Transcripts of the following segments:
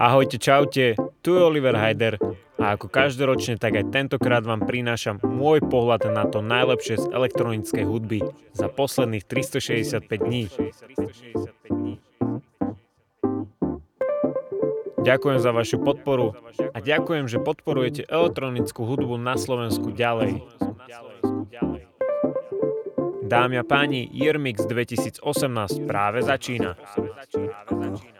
Ahojte, čaute, tu je Oliver Heider a ako každoročne, tak aj tentokrát vám prinášam môj pohľad na to najlepšie z elektronickej hudby za posledných 365 dní. Ďakujem za vašu podporu a ďakujem, že podporujete elektronickú hudbu na Slovensku ďalej. Dámy a páni, Yearmix 2018 práve začína. Práve začína.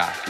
себя.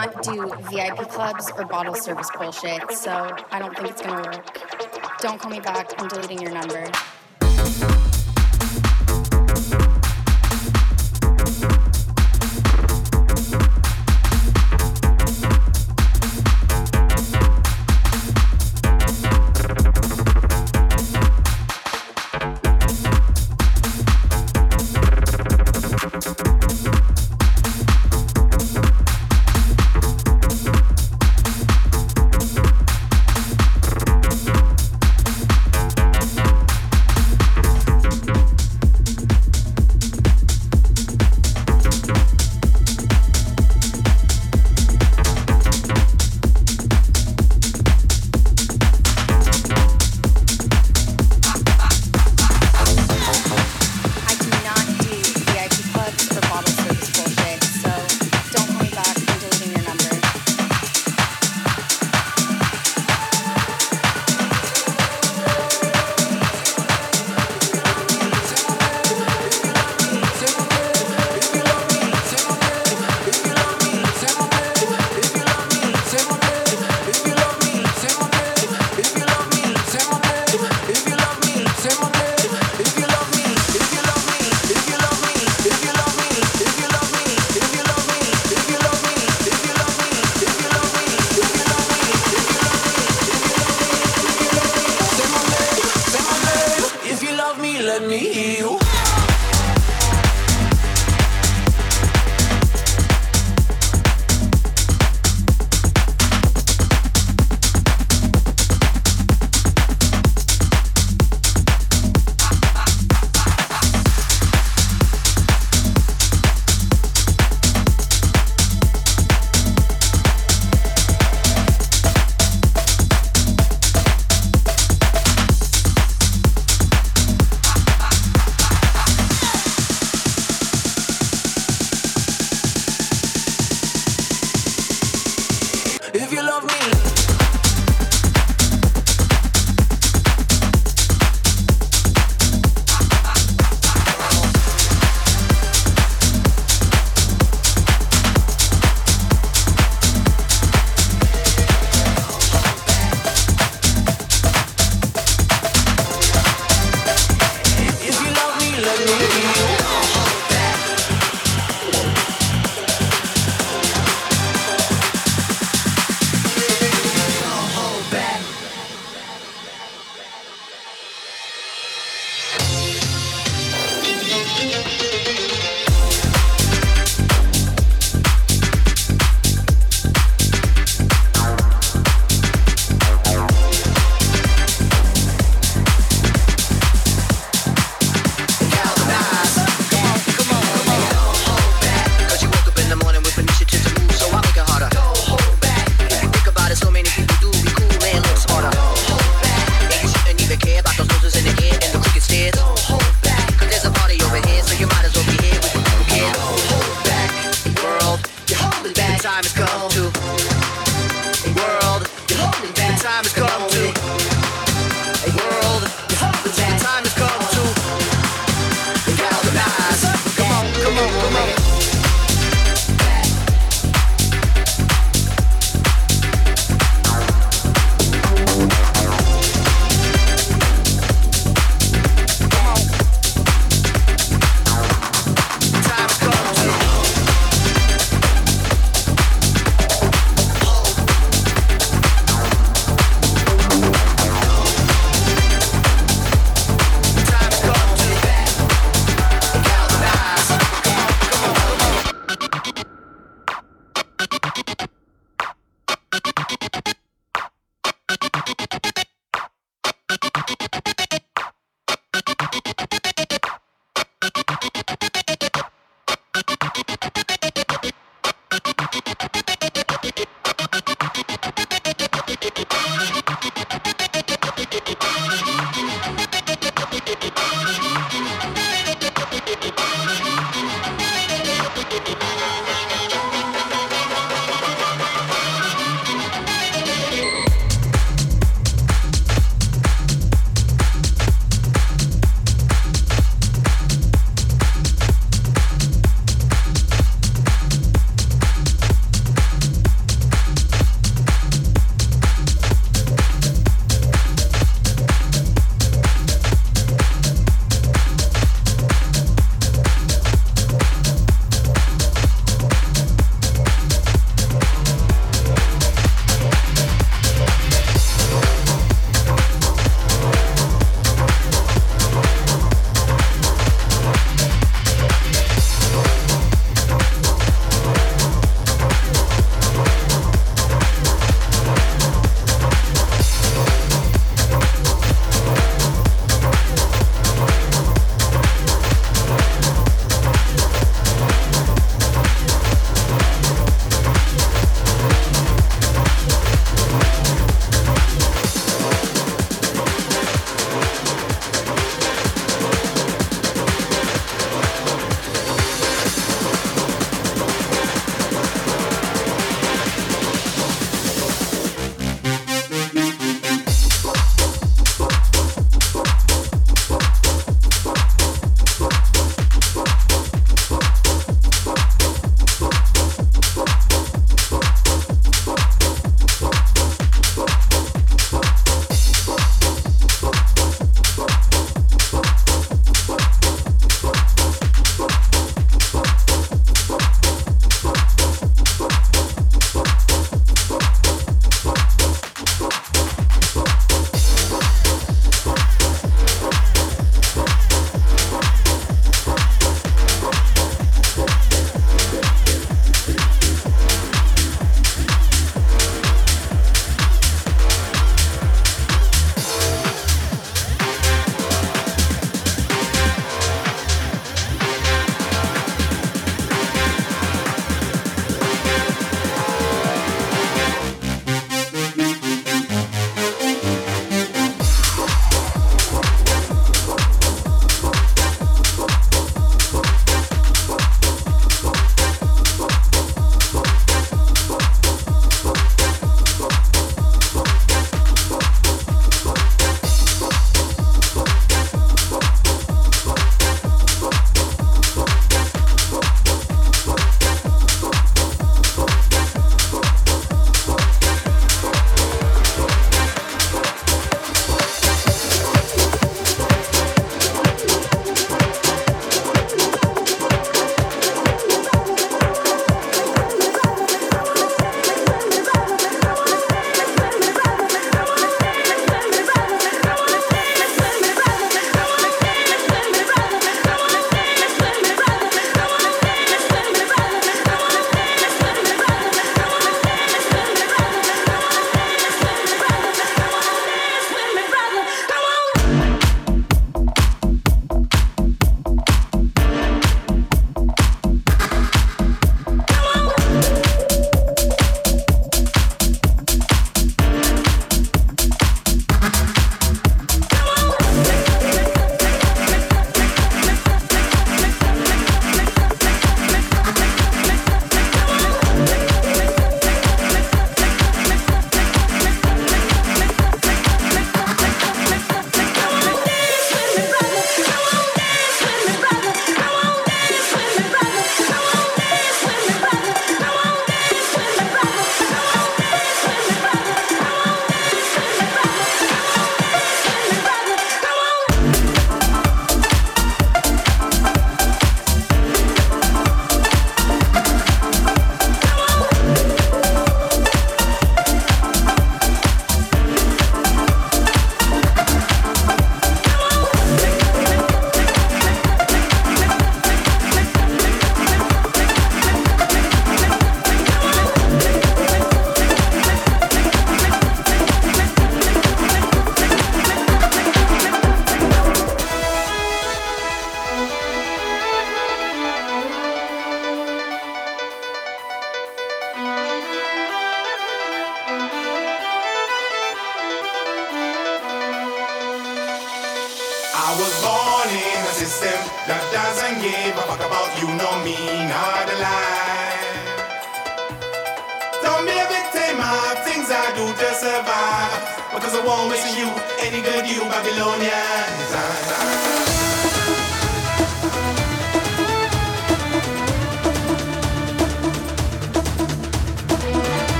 not do VIP clubs or bottle service bullshit, so I don't think it's gonna work. Don't call me back, I'm deleting your number.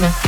Yeah.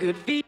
Sometimes I